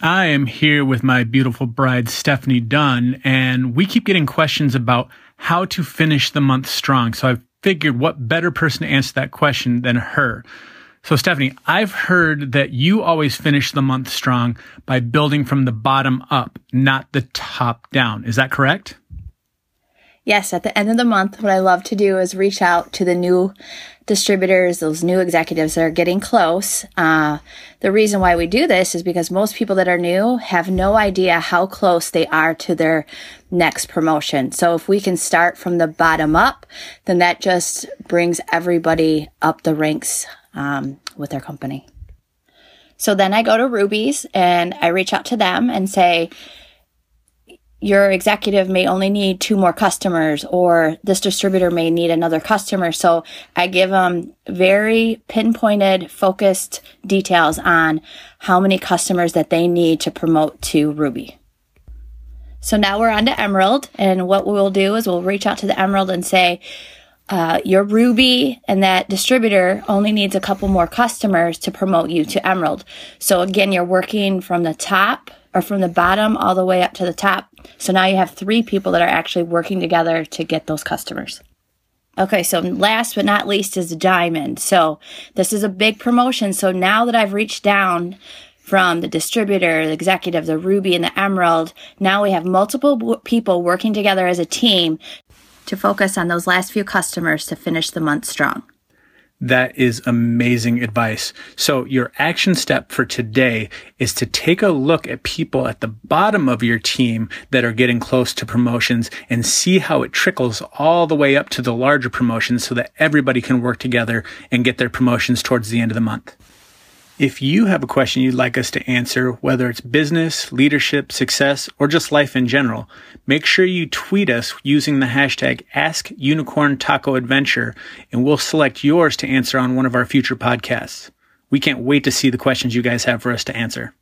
I am here with my beautiful bride, Stephanie Dunn, and we keep getting questions about how to finish the month strong. So I've figured what better person to answer that question than her. So, Stephanie, I've heard that you always finish the month strong by building from the bottom up, not the top down. Is that correct? Yes, at the end of the month, what I love to do is reach out to the new distributors, those new executives that are getting close. Uh, the reason why we do this is because most people that are new have no idea how close they are to their next promotion. So if we can start from the bottom up, then that just brings everybody up the ranks um, with their company. So then I go to Ruby's and I reach out to them and say, your executive may only need two more customers or this distributor may need another customer. So I give them very pinpointed, focused details on how many customers that they need to promote to Ruby. So now we're on to Emerald. And what we'll do is we'll reach out to the Emerald and say, uh, your Ruby and that distributor only needs a couple more customers to promote you to Emerald. So again, you're working from the top or from the bottom all the way up to the top. So now you have three people that are actually working together to get those customers. Okay, so last but not least is the Diamond. So this is a big promotion. So now that I've reached down from the distributor, the executive, the Ruby, and the Emerald, now we have multiple people working together as a team to focus on those last few customers to finish the month strong. That is amazing advice. So your action step for today is to take a look at people at the bottom of your team that are getting close to promotions and see how it trickles all the way up to the larger promotions so that everybody can work together and get their promotions towards the end of the month. If you have a question you'd like us to answer, whether it's business, leadership, success, or just life in general, make sure you tweet us using the hashtag AskUnicornTacoAdventure, and we'll select yours to answer on one of our future podcasts. We can't wait to see the questions you guys have for us to answer.